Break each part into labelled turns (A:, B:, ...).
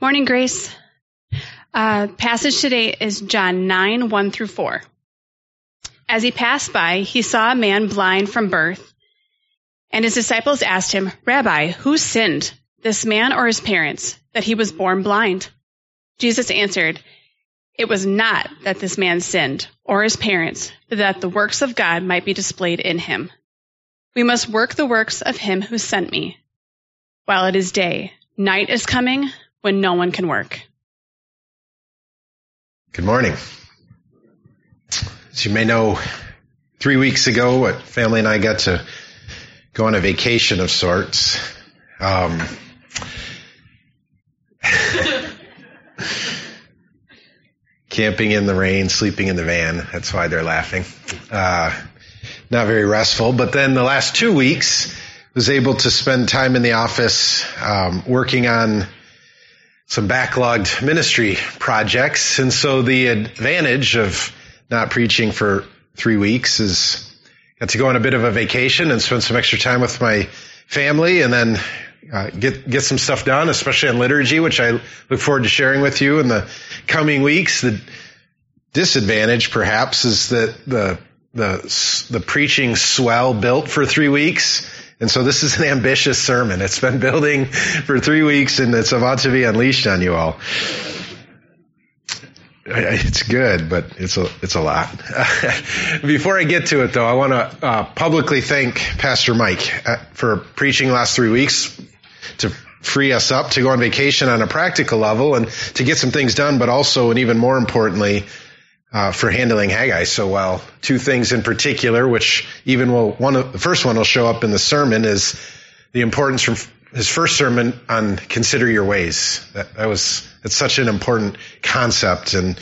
A: Morning, Grace. Uh, passage today is John 9, 1 through 4. As he passed by, he saw a man blind from birth, and his disciples asked him, Rabbi, who sinned, this man or his parents, that he was born blind? Jesus answered, It was not that this man sinned, or his parents, but that the works of God might be displayed in him. We must work the works of him who sent me. While it is day, night is coming when no one can work.
B: Good morning. As you may know, three weeks ago, what family and I got to go on a vacation of sorts. Um, camping in the rain, sleeping in the van. That's why they're laughing. Uh, not very restful. But then the last two weeks, was able to spend time in the office um, working on some backlogged ministry projects. And so the advantage of not preaching for three weeks is got to go on a bit of a vacation and spend some extra time with my family and then uh, get get some stuff done, especially on liturgy, which I look forward to sharing with you in the coming weeks. The disadvantage, perhaps, is that the the the preaching swell built for three weeks and so this is an ambitious sermon. It's been building for three weeks and it's about to be unleashed on you all. It's good, but it's a, it's a lot. Before I get to it though, I want to uh, publicly thank Pastor Mike uh, for preaching last three weeks to free us up to go on vacation on a practical level and to get some things done, but also, and even more importantly, uh, for handling Haggai so well. Two things in particular, which even will one of the first one will show up in the sermon is the importance from his first sermon on consider your ways. That, that was it's such an important concept and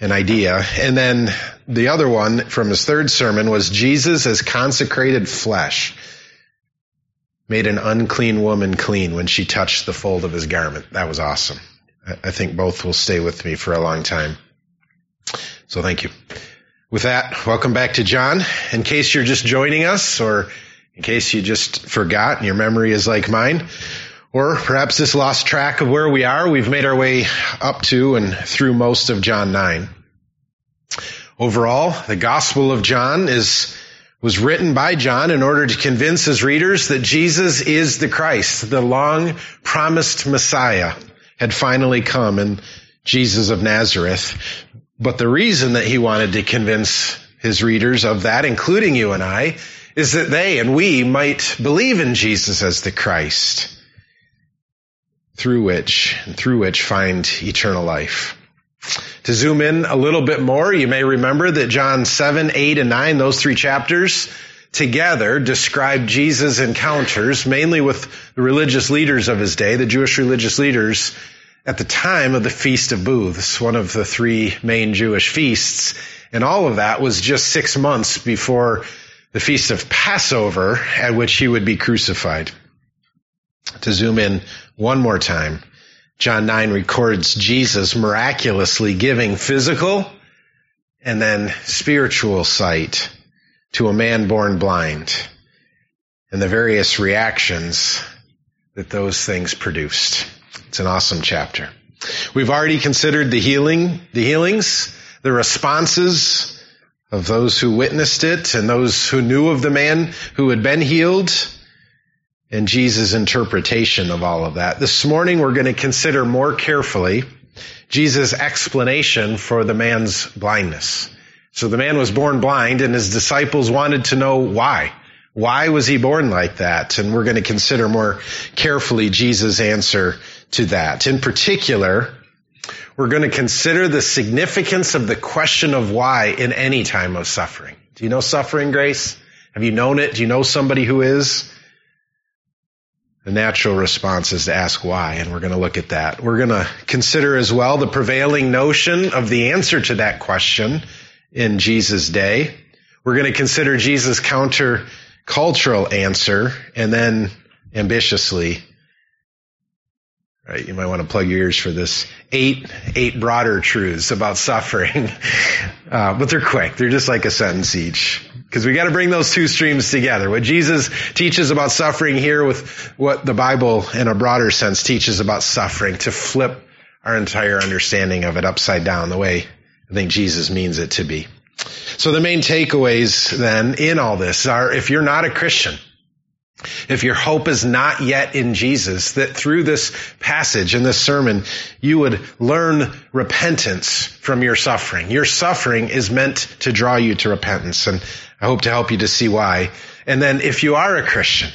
B: an idea. And then the other one from his third sermon was Jesus as consecrated flesh made an unclean woman clean when she touched the fold of his garment. That was awesome. I think both will stay with me for a long time. So thank you. With that, welcome back to John. In case you're just joining us or in case you just forgot and your memory is like mine, or perhaps just lost track of where we are, we've made our way up to and through most of John 9. Overall, the Gospel of John is was written by John in order to convince his readers that Jesus is the Christ, the long promised Messiah had finally come and Jesus of Nazareth. But the reason that he wanted to convince his readers of that, including you and I, is that they and we might believe in Jesus as the Christ, through which, and through which find eternal life. To zoom in a little bit more, you may remember that John 7, 8, and 9, those three chapters, together describe Jesus' encounters, mainly with the religious leaders of his day, the Jewish religious leaders, at the time of the Feast of Booths, one of the three main Jewish feasts. And all of that was just six months before the Feast of Passover at which he would be crucified. To zoom in one more time, John 9 records Jesus miraculously giving physical and then spiritual sight to a man born blind and the various reactions that those things produced. It's an awesome chapter. We've already considered the healing, the healings, the responses of those who witnessed it and those who knew of the man who had been healed and Jesus' interpretation of all of that. This morning we're going to consider more carefully Jesus' explanation for the man's blindness. So the man was born blind and his disciples wanted to know why. Why was he born like that? And we're going to consider more carefully Jesus' answer to that. In particular, we're going to consider the significance of the question of why in any time of suffering. Do you know suffering, Grace? Have you known it? Do you know somebody who is? The natural response is to ask why, and we're going to look at that. We're going to consider as well the prevailing notion of the answer to that question in Jesus' day. We're going to consider Jesus' counter cultural answer, and then ambitiously Right? You might want to plug your ears for this. Eight, eight broader truths about suffering. Uh, but they're quick. They're just like a sentence each. Because we got to bring those two streams together. What Jesus teaches about suffering here with what the Bible in a broader sense teaches about suffering to flip our entire understanding of it upside down the way I think Jesus means it to be. So the main takeaways then in all this are if you're not a Christian, if your hope is not yet in Jesus, that through this passage and this sermon, you would learn repentance from your suffering. Your suffering is meant to draw you to repentance, and I hope to help you to see why. And then if you are a Christian,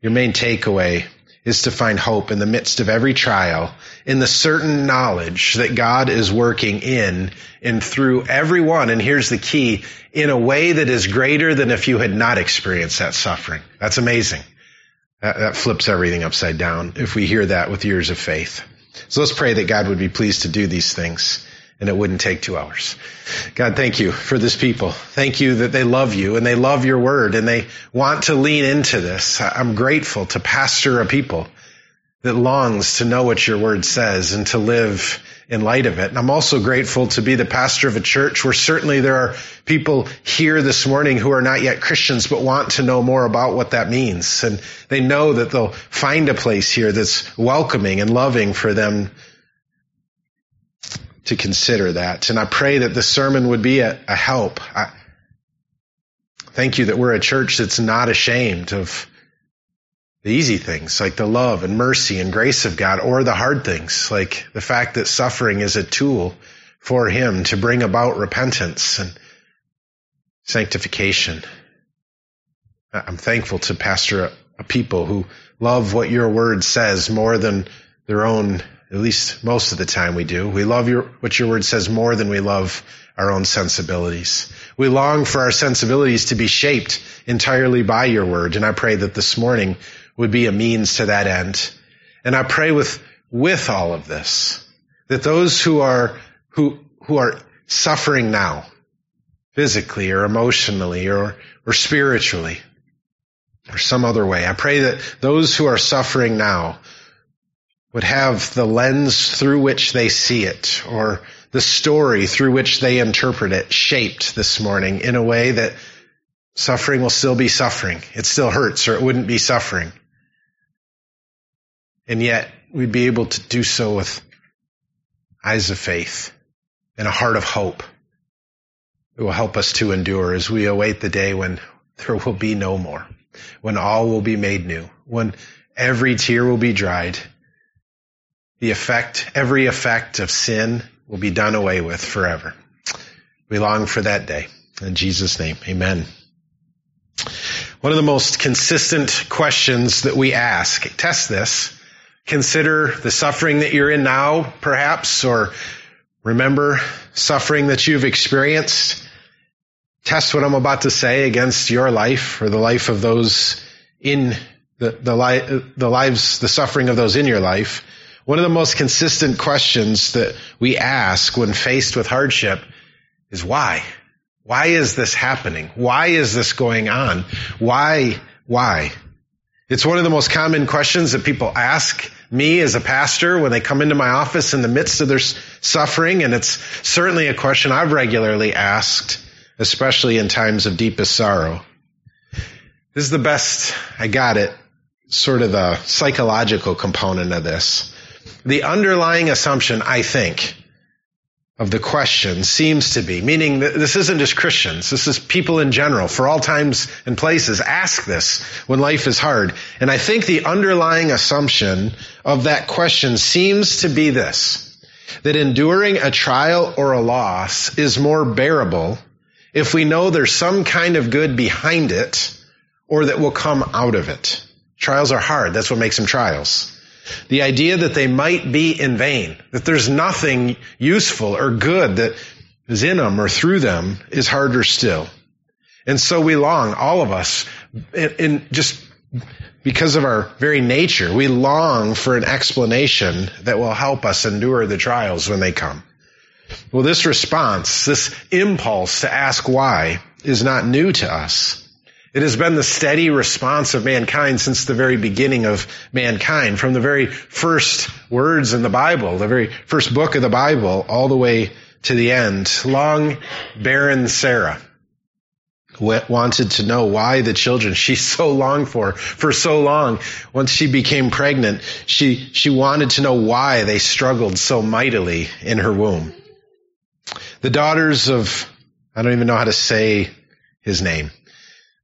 B: your main takeaway is to find hope in the midst of every trial in the certain knowledge that God is working in and through everyone. And here's the key in a way that is greater than if you had not experienced that suffering. That's amazing. That, that flips everything upside down if we hear that with years of faith. So let's pray that God would be pleased to do these things and it wouldn't take two hours. God, thank you for this people. Thank you that they love you and they love your word and they want to lean into this. I'm grateful to pastor a people that longs to know what your word says and to live in light of it. And I'm also grateful to be the pastor of a church where certainly there are people here this morning who are not yet Christians but want to know more about what that means. And they know that they'll find a place here that's welcoming and loving for them to consider that. And I pray that the sermon would be a, a help. I, thank you that we're a church that's not ashamed of the easy things like the love and mercy and grace of God or the hard things like the fact that suffering is a tool for him to bring about repentance and sanctification. I'm thankful to pastor a, a people who love what your word says more than their own at least most of the time we do. We love your, what your word says more than we love our own sensibilities. We long for our sensibilities to be shaped entirely by your word. And I pray that this morning would be a means to that end. And I pray with, with all of this, that those who are, who, who are suffering now, physically or emotionally or, or spiritually, or some other way, I pray that those who are suffering now would have the lens through which they see it or the story through which they interpret it shaped this morning in a way that suffering will still be suffering. It still hurts or it wouldn't be suffering. And yet we'd be able to do so with eyes of faith and a heart of hope. It will help us to endure as we await the day when there will be no more, when all will be made new, when every tear will be dried the effect, every effect of sin will be done away with forever. We long for that day. In Jesus' name, amen. One of the most consistent questions that we ask, test this, consider the suffering that you're in now, perhaps, or remember suffering that you've experienced. Test what I'm about to say against your life or the life of those in the, the, li- the lives, the suffering of those in your life. One of the most consistent questions that we ask when faced with hardship is why? Why is this happening? Why is this going on? Why? Why? It's one of the most common questions that people ask me as a pastor when they come into my office in the midst of their suffering. And it's certainly a question I've regularly asked, especially in times of deepest sorrow. This is the best I got it, sort of the psychological component of this. The underlying assumption, I think, of the question seems to be, meaning this isn't just Christians, this is people in general, for all times and places, ask this when life is hard. And I think the underlying assumption of that question seems to be this, that enduring a trial or a loss is more bearable if we know there's some kind of good behind it or that will come out of it. Trials are hard. That's what makes them trials. The idea that they might be in vain, that there's nothing useful or good that is in them or through them is harder still. And so we long, all of us, in just because of our very nature, we long for an explanation that will help us endure the trials when they come. Well, this response, this impulse to ask why is not new to us. It has been the steady response of mankind since the very beginning of mankind, from the very first words in the Bible, the very first book of the Bible, all the way to the end. Long, barren Sarah, wanted to know why the children she so longed for for so long. Once she became pregnant she she wanted to know why they struggled so mightily in her womb. The daughters of i don't even know how to say his name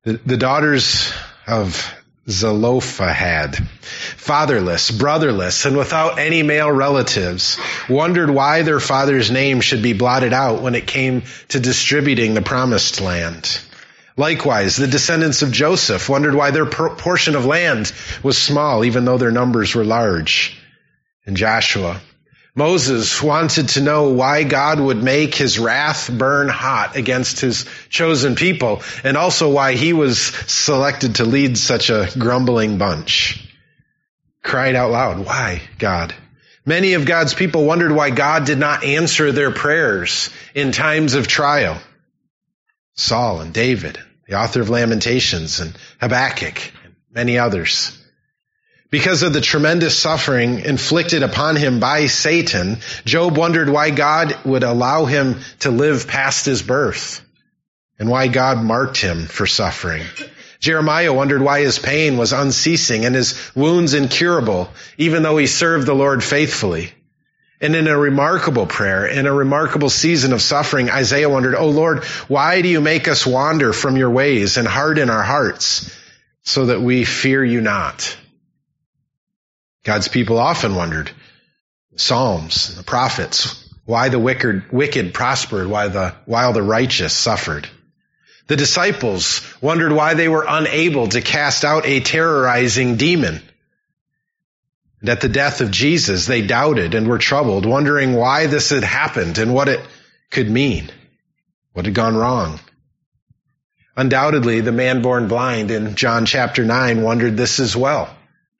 B: the, daughters of Zelophehad, fatherless, brotherless, and without any male relatives, wondered why their father's name should be blotted out when it came to distributing the promised land. Likewise, the descendants of Joseph wondered why their portion of land was small, even though their numbers were large. And Joshua, Moses wanted to know why God would make his wrath burn hot against his chosen people, and also why he was selected to lead such a grumbling bunch. Cried out loud, why, God? Many of God's people wondered why God did not answer their prayers in times of trial. Saul and David, the author of Lamentations, and Habakkuk, and many others. Because of the tremendous suffering inflicted upon him by Satan, Job wondered why God would allow him to live past his birth and why God marked him for suffering. Jeremiah wondered why his pain was unceasing and his wounds incurable, even though he served the Lord faithfully. And in a remarkable prayer, in a remarkable season of suffering, Isaiah wondered, Oh Lord, why do you make us wander from your ways and harden our hearts so that we fear you not? God's people often wondered, Psalms, the prophets, why the wicked, wicked prospered why the, while the righteous suffered. The disciples wondered why they were unable to cast out a terrorizing demon. And at the death of Jesus, they doubted and were troubled, wondering why this had happened and what it could mean. What had gone wrong? Undoubtedly, the man born blind in John chapter 9 wondered this as well.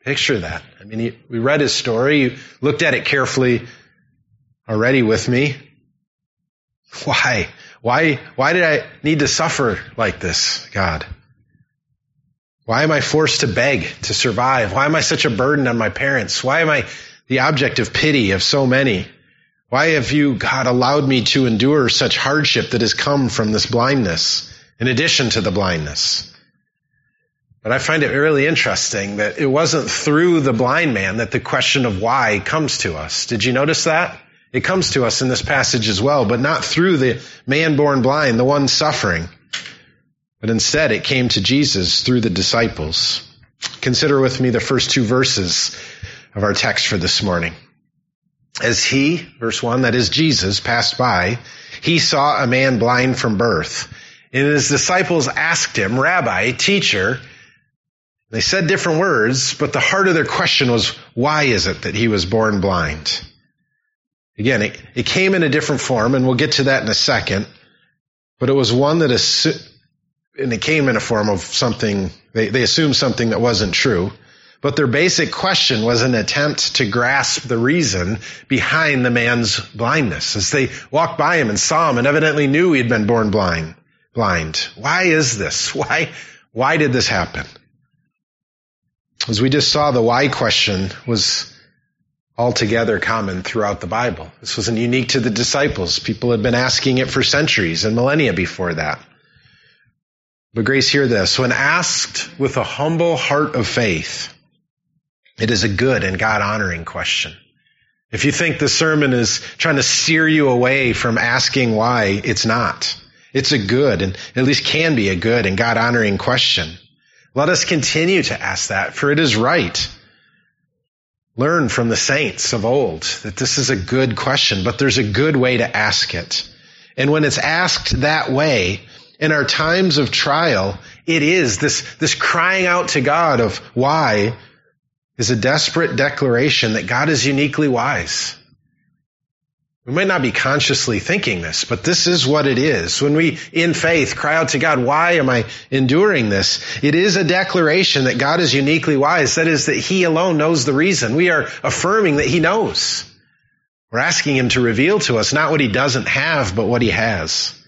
B: Picture that. Mean, he, we read his story, you looked at it carefully already with me. Why? Why, why did I need to suffer like this, God? Why am I forced to beg to survive? Why am I such a burden on my parents? Why am I the object of pity of so many? Why have you, God, allowed me to endure such hardship that has come from this blindness, in addition to the blindness? But I find it really interesting that it wasn't through the blind man that the question of why comes to us. Did you notice that? It comes to us in this passage as well, but not through the man born blind, the one suffering. But instead it came to Jesus through the disciples. Consider with me the first two verses of our text for this morning. As he, verse one, that is Jesus, passed by, he saw a man blind from birth. And his disciples asked him, Rabbi, teacher, they said different words, but the heart of their question was, why is it that he was born blind? Again, it, it came in a different form, and we'll get to that in a second, but it was one that, assu- and it came in a form of something, they, they assumed something that wasn't true. But their basic question was an attempt to grasp the reason behind the man's blindness. As they walked by him and saw him and evidently knew he had been born blind, blind. Why is this? Why, why did this happen? As we just saw, the why question was altogether common throughout the Bible. This wasn't unique to the disciples. People had been asking it for centuries and millennia before that. But grace, hear this. When asked with a humble heart of faith, it is a good and God honoring question. If you think the sermon is trying to steer you away from asking why, it's not. It's a good and at least can be a good and God honoring question. Let us continue to ask that, for it is right. Learn from the saints of old that this is a good question, but there's a good way to ask it. And when it's asked that way, in our times of trial, it is this, this crying out to God of why is a desperate declaration that God is uniquely wise. We might not be consciously thinking this, but this is what it is. When we, in faith, cry out to God, why am I enduring this? It is a declaration that God is uniquely wise. That is, that He alone knows the reason. We are affirming that He knows. We're asking Him to reveal to us not what He doesn't have, but what He has.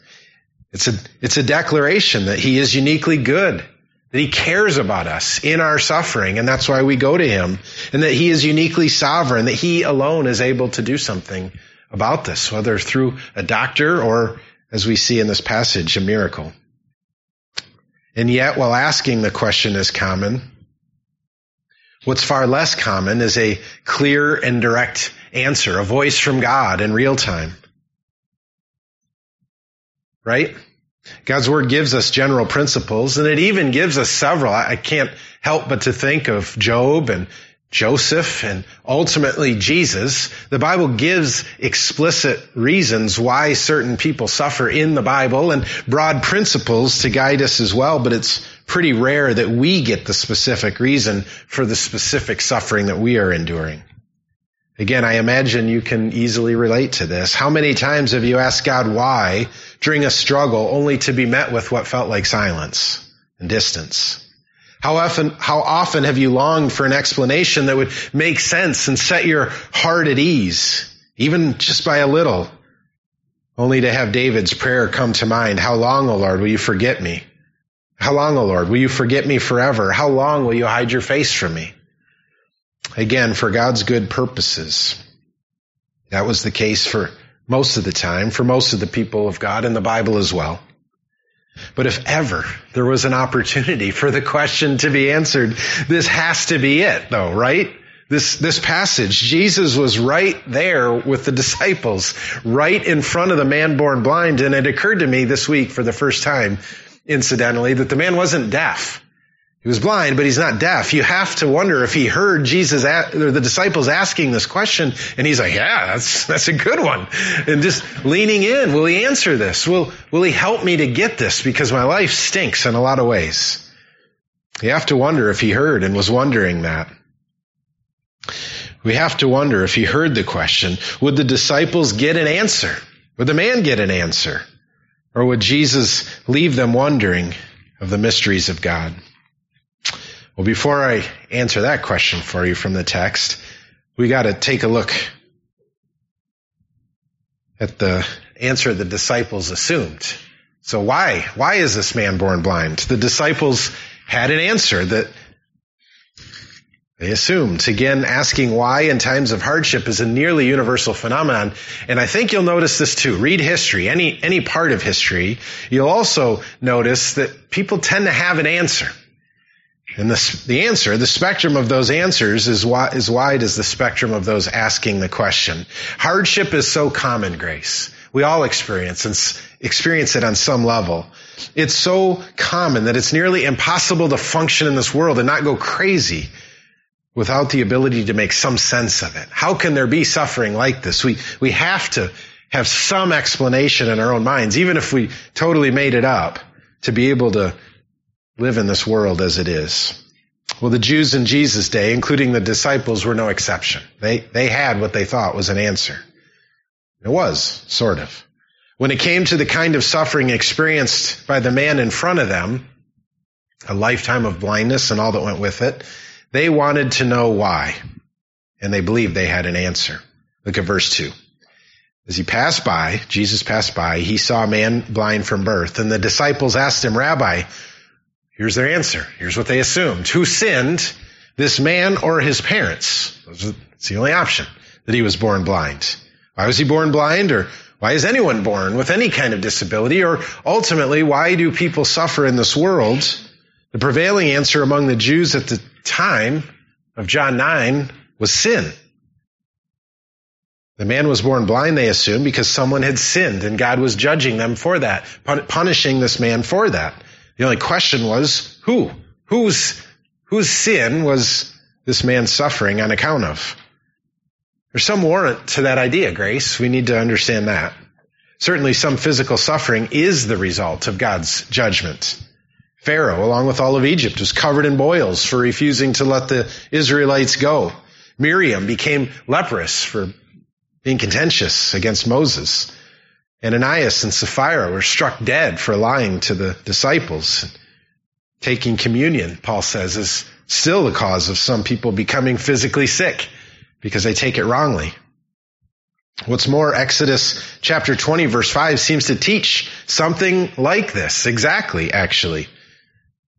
B: It's a, it's a declaration that He is uniquely good, that He cares about us in our suffering, and that's why we go to Him, and that He is uniquely sovereign, that He alone is able to do something about this, whether through a doctor or, as we see in this passage, a miracle. And yet, while asking the question is common, what's far less common is a clear and direct answer, a voice from God in real time. Right? God's word gives us general principles and it even gives us several. I can't help but to think of Job and Joseph and ultimately Jesus. The Bible gives explicit reasons why certain people suffer in the Bible and broad principles to guide us as well, but it's pretty rare that we get the specific reason for the specific suffering that we are enduring. Again, I imagine you can easily relate to this. How many times have you asked God why during a struggle only to be met with what felt like silence and distance? How often, how often have you longed for an explanation that would make sense and set your heart at ease, even just by a little, only to have David's prayer come to mind. How long, O Lord, will you forget me? How long, O Lord, will you forget me forever? How long will you hide your face from me? Again, for God's good purposes. That was the case for most of the time, for most of the people of God in the Bible as well. But if ever there was an opportunity for the question to be answered, this has to be it though, right? This, this passage, Jesus was right there with the disciples, right in front of the man born blind. And it occurred to me this week for the first time, incidentally, that the man wasn't deaf. He was blind, but he's not deaf. You have to wonder if he heard Jesus or the disciples asking this question, and he's like, "Yeah, that's that's a good one," and just leaning in. Will he answer this? Will Will he help me to get this? Because my life stinks in a lot of ways. You have to wonder if he heard and was wondering that. We have to wonder if he heard the question. Would the disciples get an answer? Would the man get an answer? Or would Jesus leave them wondering of the mysteries of God? Well, before I answer that question for you from the text, we got to take a look at the answer the disciples assumed. So why, why is this man born blind? The disciples had an answer that they assumed. Again, asking why in times of hardship is a nearly universal phenomenon. And I think you'll notice this too. Read history, any, any part of history. You'll also notice that people tend to have an answer. And the, the answer, the spectrum of those answers is, wide, as wide as the spectrum of those asking the question. Hardship is so common, Grace. We all experience and experience it on some level. It's so common that it's nearly impossible to function in this world and not go crazy without the ability to make some sense of it. How can there be suffering like this? We, we have to have some explanation in our own minds, even if we totally made it up, to be able to live in this world as it is. Well, the Jews in Jesus' day, including the disciples, were no exception. They, they had what they thought was an answer. It was, sort of. When it came to the kind of suffering experienced by the man in front of them, a lifetime of blindness and all that went with it, they wanted to know why. And they believed they had an answer. Look at verse 2. As he passed by, Jesus passed by, he saw a man blind from birth, and the disciples asked him, Rabbi, Here's their answer. Here's what they assumed. Who sinned, this man or his parents? It's the only option that he was born blind. Why was he born blind or why is anyone born with any kind of disability? Or ultimately, why do people suffer in this world? The prevailing answer among the Jews at the time of John 9 was sin. The man was born blind, they assumed, because someone had sinned and God was judging them for that, punishing this man for that. The only question was who? Whose, whose sin was this man suffering on account of? There's some warrant to that idea, Grace. We need to understand that. Certainly some physical suffering is the result of God's judgment. Pharaoh, along with all of Egypt, was covered in boils for refusing to let the Israelites go. Miriam became leprous for being contentious against Moses. Ananias and Sapphira were struck dead for lying to the disciples. Taking communion, Paul says, is still the cause of some people becoming physically sick because they take it wrongly. What's more, Exodus chapter 20 verse 5 seems to teach something like this. Exactly, actually.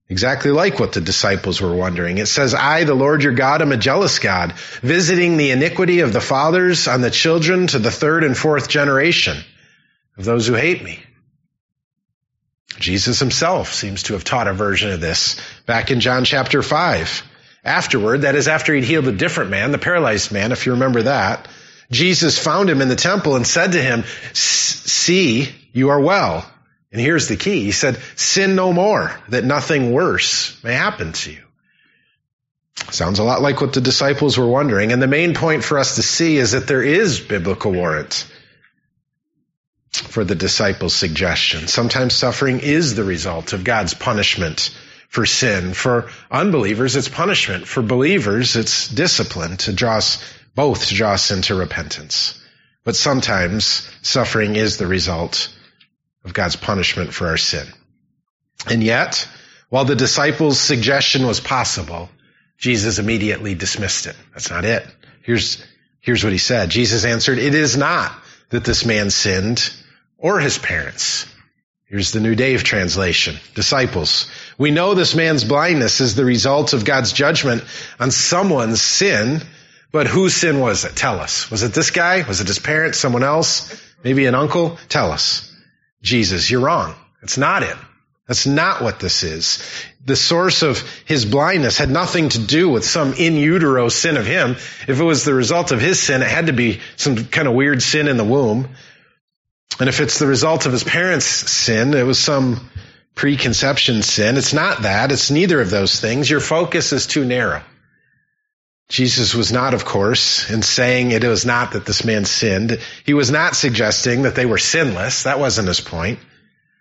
B: Exactly like what the disciples were wondering. It says, I, the Lord your God, am a jealous God, visiting the iniquity of the fathers on the children to the third and fourth generation of those who hate me. Jesus himself seems to have taught a version of this back in John chapter 5. Afterward, that is after he'd healed a different man, the paralyzed man, if you remember that, Jesus found him in the temple and said to him, see, you are well. And here's the key. He said, sin no more, that nothing worse may happen to you. Sounds a lot like what the disciples were wondering. And the main point for us to see is that there is biblical warrant for the disciples' suggestion. Sometimes suffering is the result of God's punishment for sin. For unbelievers, it's punishment. For believers, it's discipline to draw us, both to draw us into repentance. But sometimes suffering is the result of God's punishment for our sin. And yet, while the disciples' suggestion was possible, Jesus immediately dismissed it. That's not it. Here's, here's what he said. Jesus answered, it is not that this man sinned or his parents. Here's the New Dave translation. Disciples. We know this man's blindness is the result of God's judgment on someone's sin, but whose sin was it? Tell us. Was it this guy? Was it his parents? Someone else? Maybe an uncle? Tell us. Jesus, you're wrong. It's not it. That's not what this is. The source of his blindness had nothing to do with some in utero sin of him. If it was the result of his sin, it had to be some kind of weird sin in the womb. And if it's the result of his parents' sin, it was some preconception sin. It's not that. It's neither of those things. Your focus is too narrow. Jesus was not, of course, in saying it was not that this man sinned. He was not suggesting that they were sinless. That wasn't his point.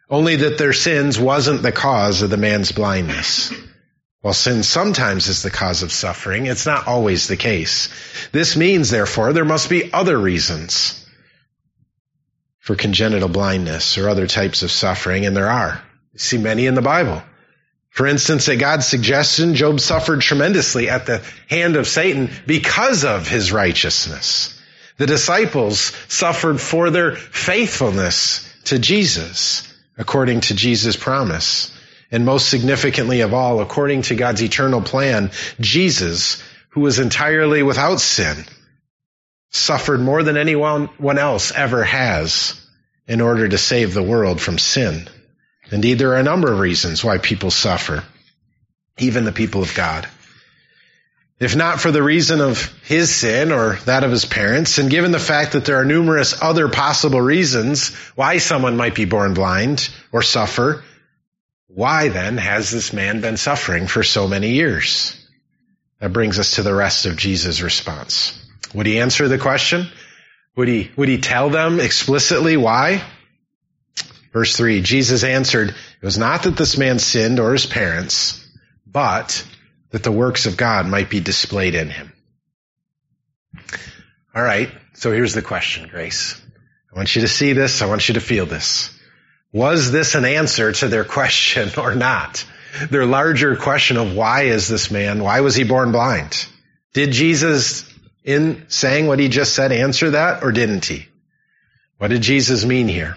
B: Only that their sins wasn't the cause of the man's blindness. While sin sometimes is the cause of suffering, it's not always the case. This means, therefore, there must be other reasons for congenital blindness or other types of suffering, and there are. You see many in the Bible. For instance, at God's suggestion, Job suffered tremendously at the hand of Satan because of his righteousness. The disciples suffered for their faithfulness to Jesus, according to Jesus' promise. And most significantly of all, according to God's eternal plan, Jesus, who was entirely without sin, suffered more than anyone else ever has in order to save the world from sin. Indeed, there are a number of reasons why people suffer, even the people of God. If not for the reason of his sin or that of his parents, and given the fact that there are numerous other possible reasons why someone might be born blind or suffer, why then has this man been suffering for so many years? That brings us to the rest of Jesus' response. Would he answer the question? Would he, would he tell them explicitly why? Verse 3 Jesus answered, It was not that this man sinned or his parents, but that the works of God might be displayed in him. All right, so here's the question, Grace. I want you to see this. I want you to feel this. Was this an answer to their question or not? Their larger question of why is this man, why was he born blind? Did Jesus in saying what he just said answer that or didn't he? What did Jesus mean here?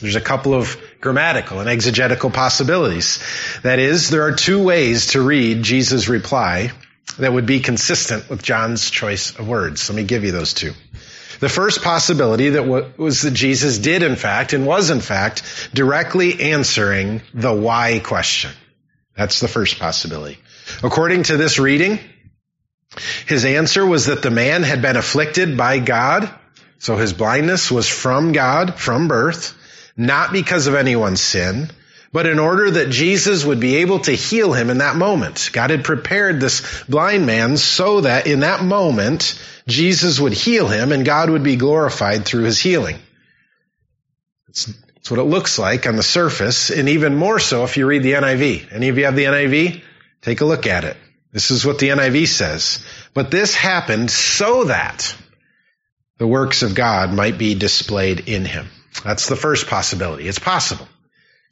B: There's a couple of grammatical and exegetical possibilities. That is, there are two ways to read Jesus' reply that would be consistent with John's choice of words. Let me give you those two. The first possibility that was that Jesus did in fact and was in fact directly answering the why question. That's the first possibility. According to this reading, his answer was that the man had been afflicted by God, so his blindness was from God, from birth, not because of anyone's sin, but in order that Jesus would be able to heal him in that moment. God had prepared this blind man so that in that moment, Jesus would heal him and God would be glorified through his healing. It's, it's what it looks like on the surface, and even more so if you read the NIV. Any of you have the NIV? Take a look at it. This is what the NIV says. But this happened so that the works of God might be displayed in him. That's the first possibility. It's possible.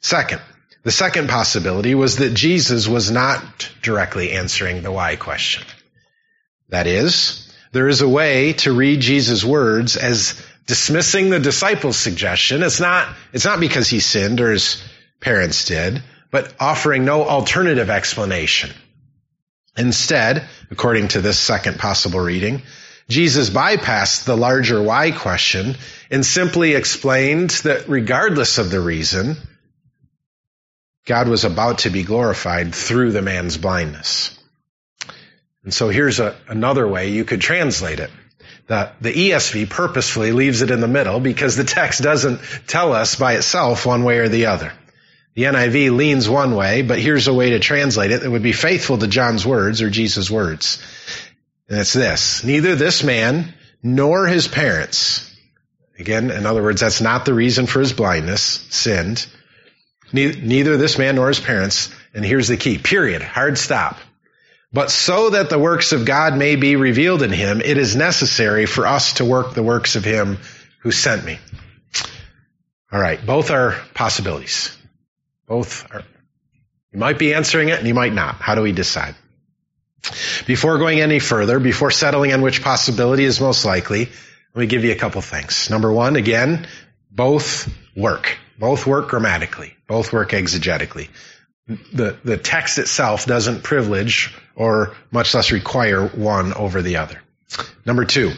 B: Second, the second possibility was that Jesus was not directly answering the why question. That is, there is a way to read Jesus' words as dismissing the disciples' suggestion. It's not, it's not because he sinned or his parents did, but offering no alternative explanation. Instead, according to this second possible reading, Jesus bypassed the larger why question and simply explained that regardless of the reason, God was about to be glorified through the man's blindness. And so here's a, another way you could translate it. The, the ESV purposefully leaves it in the middle because the text doesn't tell us by itself one way or the other. The NIV leans one way, but here's a way to translate it that would be faithful to John's words or Jesus' words. And it's this. Neither this man nor his parents, again, in other words, that's not the reason for his blindness, sinned. Neither this man nor his parents, and here's the key, period, hard stop. But so that the works of God may be revealed in him, it is necessary for us to work the works of him who sent me. All right, both are possibilities. Both are. You might be answering it and you might not. How do we decide? Before going any further, before settling on which possibility is most likely, let me give you a couple things. Number one, again, both work. Both work grammatically. Both work exegetically the, the text itself doesn't privilege or much less require one over the other. Number two,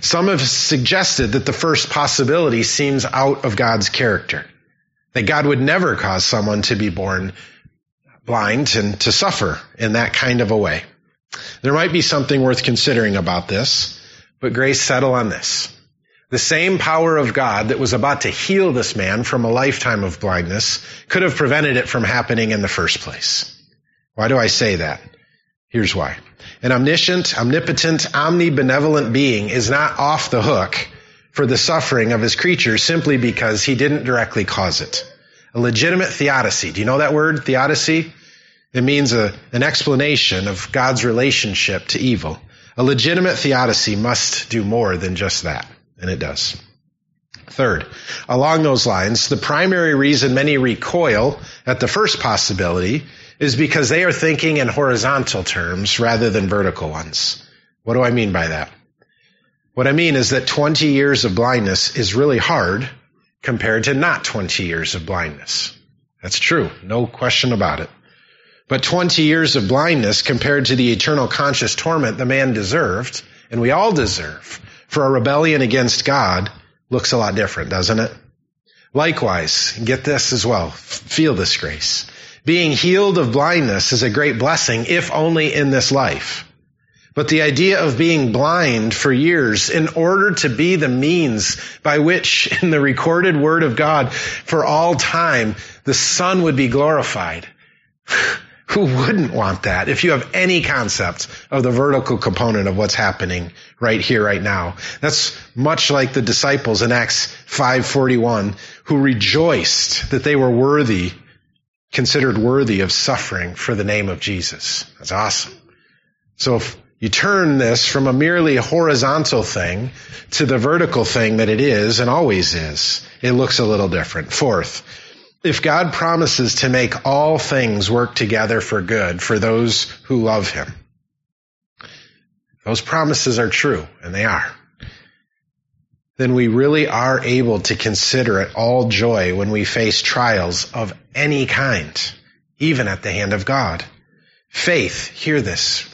B: some have suggested that the first possibility seems out of God's character. That God would never cause someone to be born blind and to suffer in that kind of a way. There might be something worth considering about this, but grace settle on this. The same power of God that was about to heal this man from a lifetime of blindness could have prevented it from happening in the first place. Why do I say that? Here's why. An omniscient, omnipotent, omnibenevolent being is not off the hook for the suffering of his creatures simply because he didn't directly cause it. A legitimate theodicy. Do you know that word, theodicy? It means a, an explanation of God's relationship to evil. A legitimate theodicy must do more than just that. And it does. Third, along those lines, the primary reason many recoil at the first possibility is because they are thinking in horizontal terms rather than vertical ones. What do I mean by that? What I mean is that 20 years of blindness is really hard compared to not 20 years of blindness. That's true. No question about it. But 20 years of blindness compared to the eternal conscious torment the man deserved, and we all deserve, for a rebellion against God looks a lot different, doesn't it? Likewise, get this as well. Feel this grace. Being healed of blindness is a great blessing, if only in this life. But the idea of being blind for years in order to be the means by which in the recorded word of God for all time the Son would be glorified who wouldn't want that if you have any concept of the vertical component of what's happening right here, right now? That's much like the disciples in Acts 541 who rejoiced that they were worthy, considered worthy of suffering for the name of Jesus. That's awesome. So if you turn this from a merely horizontal thing to the vertical thing that it is and always is, it looks a little different. Fourth, if God promises to make all things work together for good for those who love him, those promises are true, and they are, then we really are able to consider it all joy when we face trials of any kind, even at the hand of God. Faith, hear this.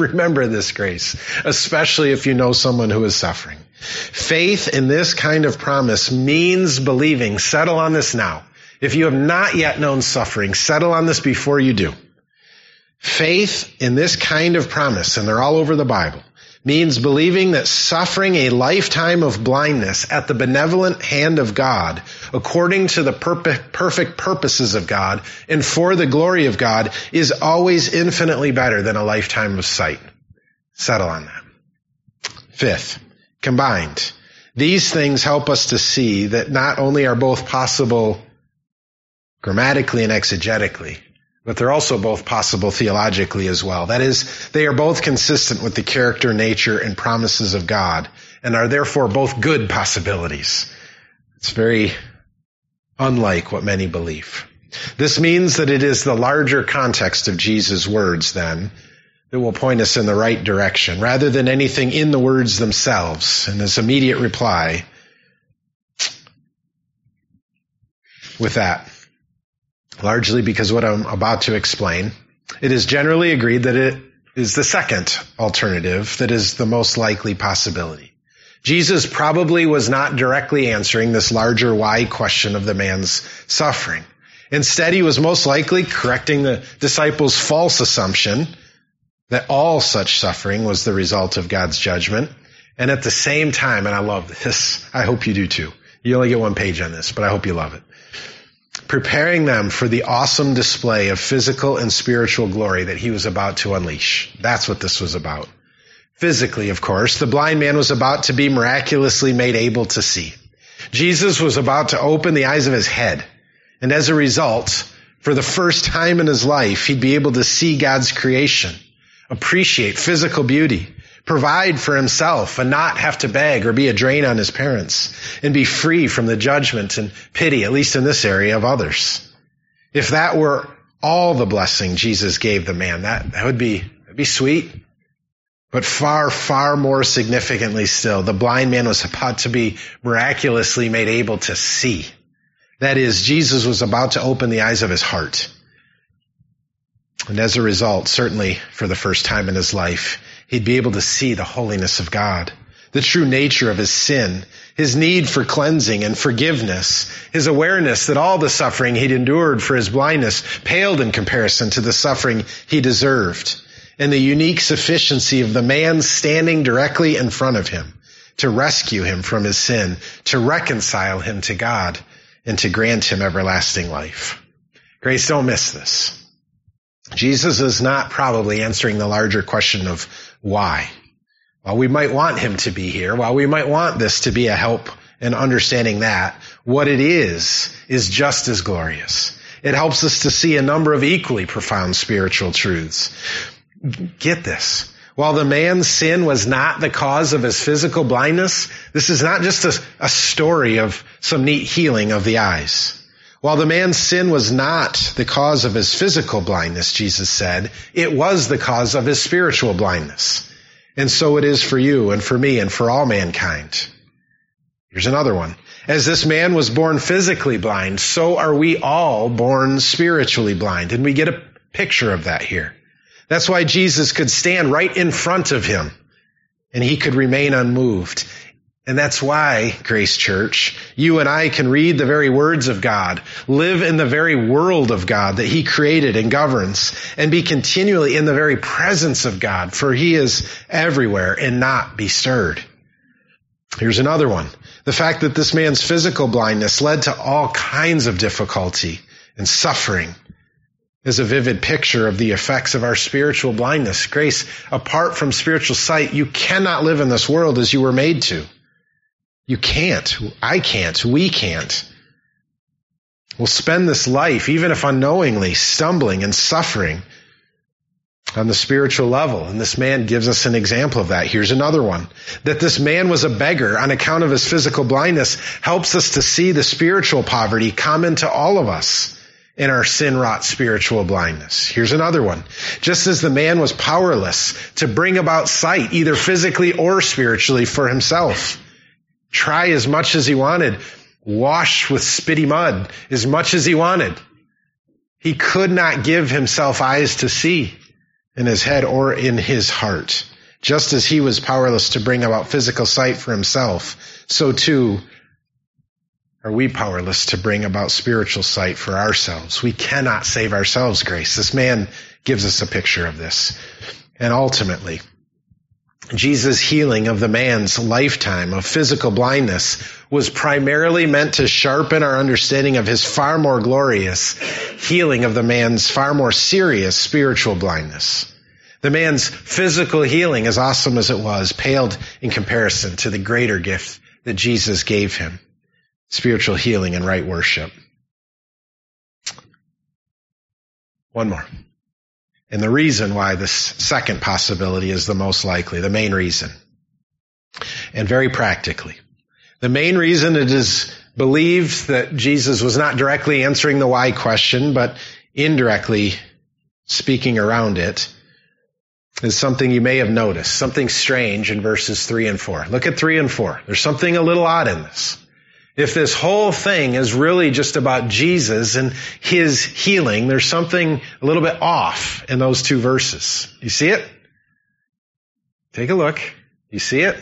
B: Remember this grace, especially if you know someone who is suffering. Faith in this kind of promise means believing, settle on this now, if you have not yet known suffering, settle on this before you do. Faith in this kind of promise, and they're all over the Bible, means believing that suffering a lifetime of blindness at the benevolent hand of God, according to the perfect purposes of God and for the glory of God, is always infinitely better than a lifetime of sight. Settle on that. Fifth, combined. These things help us to see that not only are both possible grammatically and exegetically, but they're also both possible theologically as well. That is, they are both consistent with the character, nature, and promises of God, and are therefore both good possibilities. It's very unlike what many believe. This means that it is the larger context of Jesus' words, then, that will point us in the right direction, rather than anything in the words themselves. And his immediate reply, with that, largely because what I'm about to explain. It is generally agreed that it is the second alternative that is the most likely possibility. Jesus probably was not directly answering this larger why question of the man's suffering. Instead, he was most likely correcting the disciples' false assumption that all such suffering was the result of God's judgment. And at the same time, and I love this, I hope you do too. You only get one page on this, but I hope you love it. Preparing them for the awesome display of physical and spiritual glory that he was about to unleash. That's what this was about. Physically, of course, the blind man was about to be miraculously made able to see. Jesus was about to open the eyes of his head. And as a result, for the first time in his life, he'd be able to see God's creation appreciate physical beauty, provide for himself and not have to beg or be a drain on his parents and be free from the judgment and pity, at least in this area of others. If that were all the blessing Jesus gave the man, that, that would be, that'd be sweet. But far, far more significantly still, the blind man was about to be miraculously made able to see. That is, Jesus was about to open the eyes of his heart. And as a result, certainly for the first time in his life, he'd be able to see the holiness of God, the true nature of his sin, his need for cleansing and forgiveness, his awareness that all the suffering he'd endured for his blindness paled in comparison to the suffering he deserved, and the unique sufficiency of the man standing directly in front of him to rescue him from his sin, to reconcile him to God, and to grant him everlasting life. Grace, don't miss this. Jesus is not probably answering the larger question of why. While we might want him to be here, while we might want this to be a help in understanding that, what it is, is just as glorious. It helps us to see a number of equally profound spiritual truths. Get this. While the man's sin was not the cause of his physical blindness, this is not just a, a story of some neat healing of the eyes. While the man's sin was not the cause of his physical blindness, Jesus said, it was the cause of his spiritual blindness. And so it is for you and for me and for all mankind. Here's another one. As this man was born physically blind, so are we all born spiritually blind. And we get a picture of that here. That's why Jesus could stand right in front of him and he could remain unmoved. And that's why, Grace Church, you and I can read the very words of God, live in the very world of God that He created and governs, and be continually in the very presence of God, for He is everywhere and not be stirred. Here's another one. The fact that this man's physical blindness led to all kinds of difficulty and suffering is a vivid picture of the effects of our spiritual blindness. Grace, apart from spiritual sight, you cannot live in this world as you were made to. You can't. I can't. We can't. We'll spend this life, even if unknowingly, stumbling and suffering on the spiritual level. And this man gives us an example of that. Here's another one. That this man was a beggar on account of his physical blindness helps us to see the spiritual poverty common to all of us in our sin wrought spiritual blindness. Here's another one. Just as the man was powerless to bring about sight, either physically or spiritually for himself try as much as he wanted, wash with spitty mud as much as he wanted. He could not give himself eyes to see in his head or in his heart. Just as he was powerless to bring about physical sight for himself, so too are we powerless to bring about spiritual sight for ourselves. We cannot save ourselves, grace. This man gives us a picture of this. And ultimately, Jesus' healing of the man's lifetime of physical blindness was primarily meant to sharpen our understanding of his far more glorious healing of the man's far more serious spiritual blindness. The man's physical healing, as awesome as it was, paled in comparison to the greater gift that Jesus gave him. Spiritual healing and right worship. One more. And the reason why this second possibility is the most likely, the main reason. And very practically. The main reason it is believed that Jesus was not directly answering the why question, but indirectly speaking around it is something you may have noticed, something strange in verses three and four. Look at three and four. There's something a little odd in this if this whole thing is really just about Jesus and his healing, there's something a little bit off in those two verses. You see it? Take a look. You see it?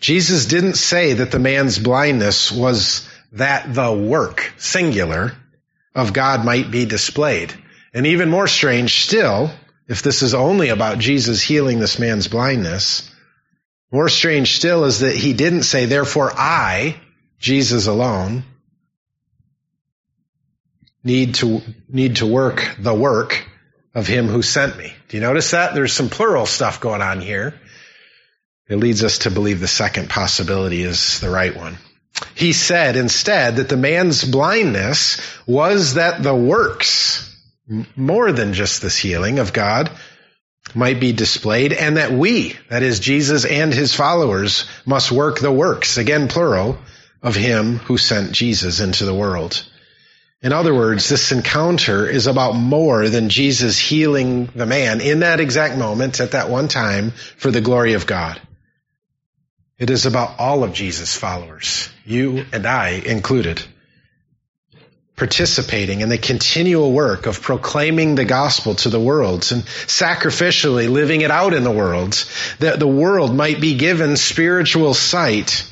B: Jesus didn't say that the man's blindness was that the work, singular, of God might be displayed. And even more strange still, if this is only about Jesus healing this man's blindness, more strange still is that he didn't say, therefore I, Jesus alone, need to, need to work the work of him who sent me. Do you notice that? There's some plural stuff going on here. It leads us to believe the second possibility is the right one. He said instead that the man's blindness was that the works, more than just this healing of God, might be displayed and that we, that is Jesus and his followers, must work the works, again plural, of him who sent Jesus into the world. In other words, this encounter is about more than Jesus healing the man in that exact moment at that one time for the glory of God. It is about all of Jesus' followers, you and I included, participating in the continual work of proclaiming the gospel to the worlds and sacrificially living it out in the worlds, that the world might be given spiritual sight,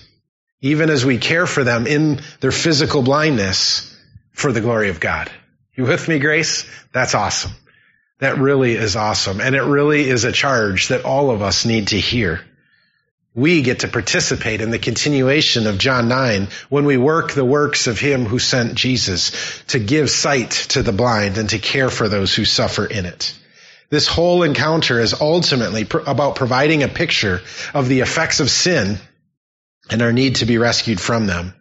B: even as we care for them in their physical blindness for the glory of God. You with me, Grace? That's awesome. That really is awesome. And it really is a charge that all of us need to hear. We get to participate in the continuation of John 9 when we work the works of Him who sent Jesus to give sight to the blind and to care for those who suffer in it. This whole encounter is ultimately pr- about providing a picture of the effects of sin and our need to be rescued from them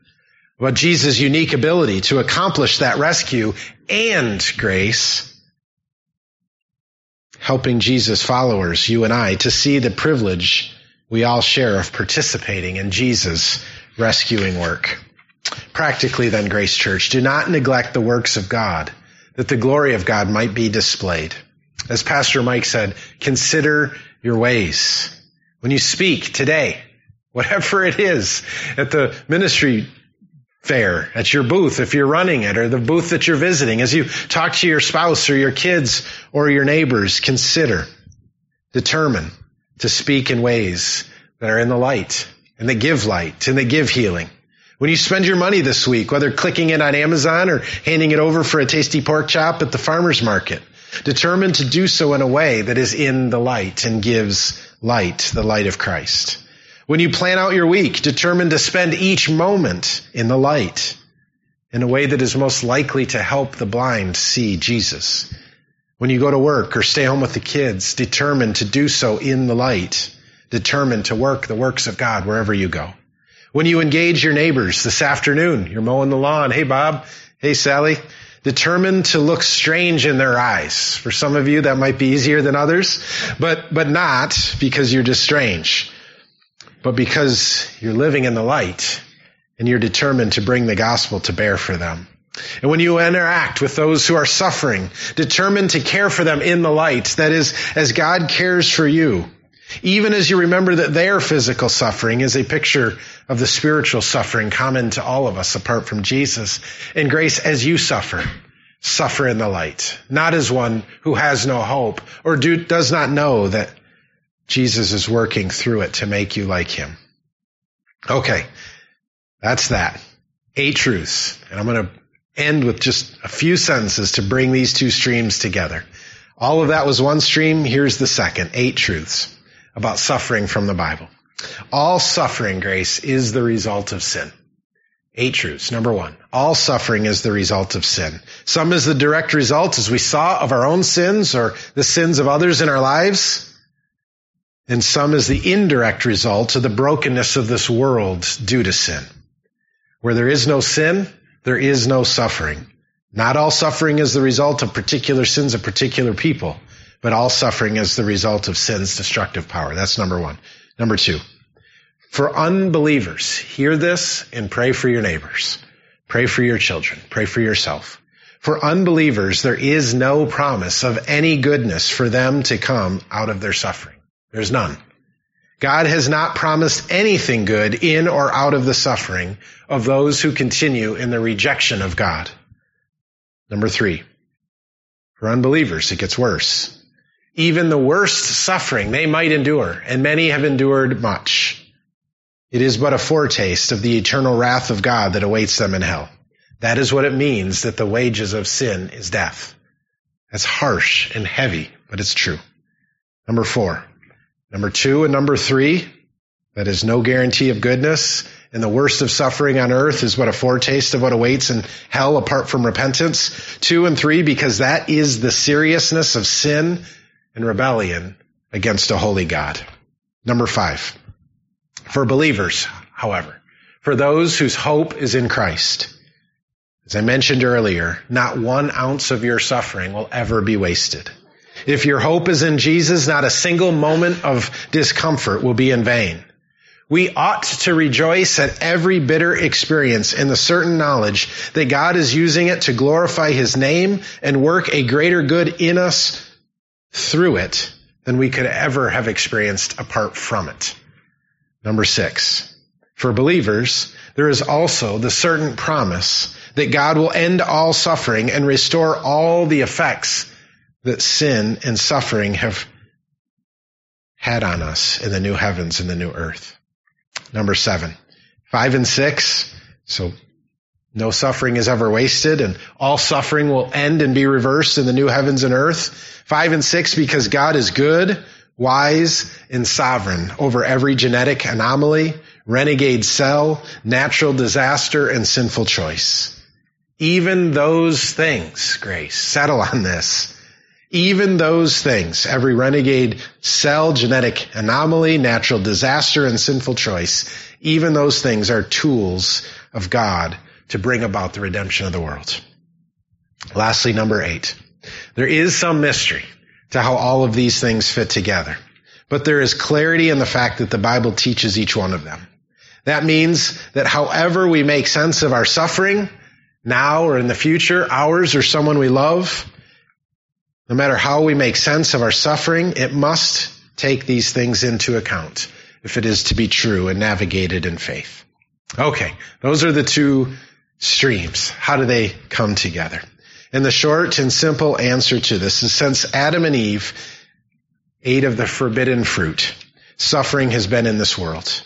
B: But Jesus' unique ability to accomplish that rescue and grace, helping Jesus' followers, you and I, to see the privilege we all share of participating in Jesus' rescuing work. Practically then, Grace Church, do not neglect the works of God, that the glory of God might be displayed. As Pastor Mike said, consider your ways. When you speak today, whatever it is, at the ministry fair at your booth if you're running it or the booth that you're visiting. As you talk to your spouse or your kids or your neighbors, consider, determine to speak in ways that are in the light and they give light and they give healing. When you spend your money this week, whether clicking it on Amazon or handing it over for a tasty pork chop at the farmer's market, determine to do so in a way that is in the light and gives light, the light of Christ. When you plan out your week, determine to spend each moment in the light in a way that is most likely to help the blind see Jesus. When you go to work or stay home with the kids, determine to do so in the light. Determine to work the works of God wherever you go. When you engage your neighbors this afternoon, you're mowing the lawn. Hey, Bob. Hey, Sally. Determined to look strange in their eyes. For some of you, that might be easier than others, but, but not because you're just strange but because you're living in the light and you're determined to bring the gospel to bear for them. And when you interact with those who are suffering, determined to care for them in the light, that is, as God cares for you, even as you remember that their physical suffering is a picture of the spiritual suffering common to all of us apart from Jesus. And grace, as you suffer, suffer in the light, not as one who has no hope or do, does not know that Jesus is working through it to make you like him. Okay. That's that. Eight truths. And I'm going to end with just a few sentences to bring these two streams together. All of that was one stream. Here's the second. Eight truths about suffering from the Bible. All suffering, grace, is the result of sin. Eight truths. Number one, all suffering is the result of sin. Some is the direct result, as we saw, of our own sins or the sins of others in our lives and some is the indirect result of the brokenness of this world due to sin. Where there is no sin, there is no suffering. Not all suffering is the result of particular sins of particular people, but all suffering is the result of sin's destructive power. That's number one. Number two, for unbelievers, hear this and pray for your neighbors. Pray for your children. Pray for yourself. For unbelievers, there is no promise of any goodness for them to come out of their suffering. There's none. God has not promised anything good in or out of the suffering of those who continue in the rejection of God. Number three, for unbelievers, it gets worse. Even the worst suffering they might endure, and many have endured much. It is but a foretaste of the eternal wrath of God that awaits them in hell. That is what it means that the wages of sin is death. That's harsh and heavy, but it's true. Number four. Number two and number three, that is no guarantee of goodness. And the worst of suffering on earth is what a foretaste of what awaits in hell apart from repentance. Two and three, because that is the seriousness of sin and rebellion against a holy God. Number five. For believers, however, for those whose hope is in Christ, as I mentioned earlier, not one ounce of your suffering will ever be wasted. If your hope is in Jesus, not a single moment of discomfort will be in vain. We ought to rejoice at every bitter experience in the certain knowledge that God is using it to glorify His name and work a greater good in us through it than we could ever have experienced apart from it. Number six. For believers, there is also the certain promise that God will end all suffering and restore all the effects that sin and suffering have had on us in the new heavens and the new earth. Number seven, five and six. So no suffering is ever wasted and all suffering will end and be reversed in the new heavens and earth. Five and six, because God is good, wise, and sovereign over every genetic anomaly, renegade cell, natural disaster, and sinful choice. Even those things, Grace, settle on this. Even those things, every renegade cell, genetic anomaly, natural disaster, and sinful choice, even those things are tools of God to bring about the redemption of the world. Lastly, number eight. There is some mystery to how all of these things fit together, but there is clarity in the fact that the Bible teaches each one of them. That means that however we make sense of our suffering, now or in the future, ours or someone we love, no matter how we make sense of our suffering, it must take these things into account if it is to be true and navigated in faith. Okay, those are the two streams. How do they come together? And the short and simple answer to this is since Adam and Eve ate of the forbidden fruit, suffering has been in this world.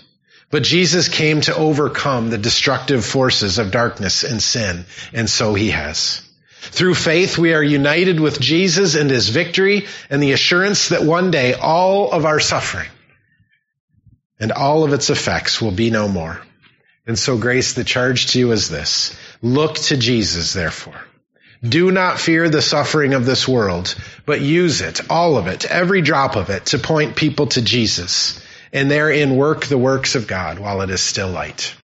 B: But Jesus came to overcome the destructive forces of darkness and sin, and so he has. Through faith, we are united with Jesus and his victory and the assurance that one day all of our suffering and all of its effects will be no more. And so grace, the charge to you is this. Look to Jesus, therefore. Do not fear the suffering of this world, but use it, all of it, every drop of it, to point people to Jesus, and therein work the works of God while it is still light.